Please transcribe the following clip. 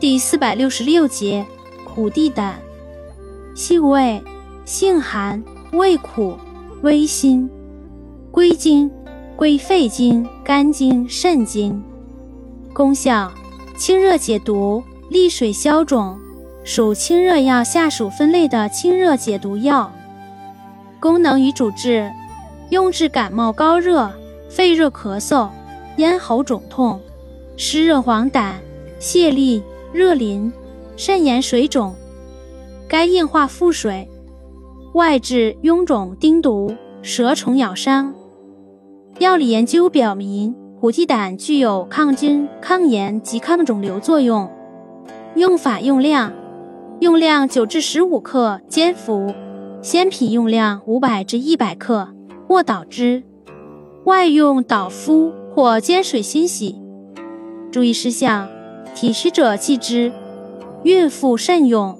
第四百六十六节，苦地胆，性味，性寒，味苦，微辛，归经，归肺经、肝经、肾经。功效，清热解毒，利水消肿，属清热药下属分类的清热解毒药。功能与主治，用治感冒高热、肺热咳嗽、咽喉肿痛、湿热黄疸、泄痢、热淋、肾炎水肿。该硬化腹水，外治臃肿、叮毒、蛇虫咬伤。药理研究表明，虎地胆具有抗菌、抗炎及抗肿瘤作用。用法用量：用量九至十五克煎服。鲜品用量五百至一百克，或捣汁。外用捣敷或煎水清洗。注意事项：体虚者忌之，孕妇慎用。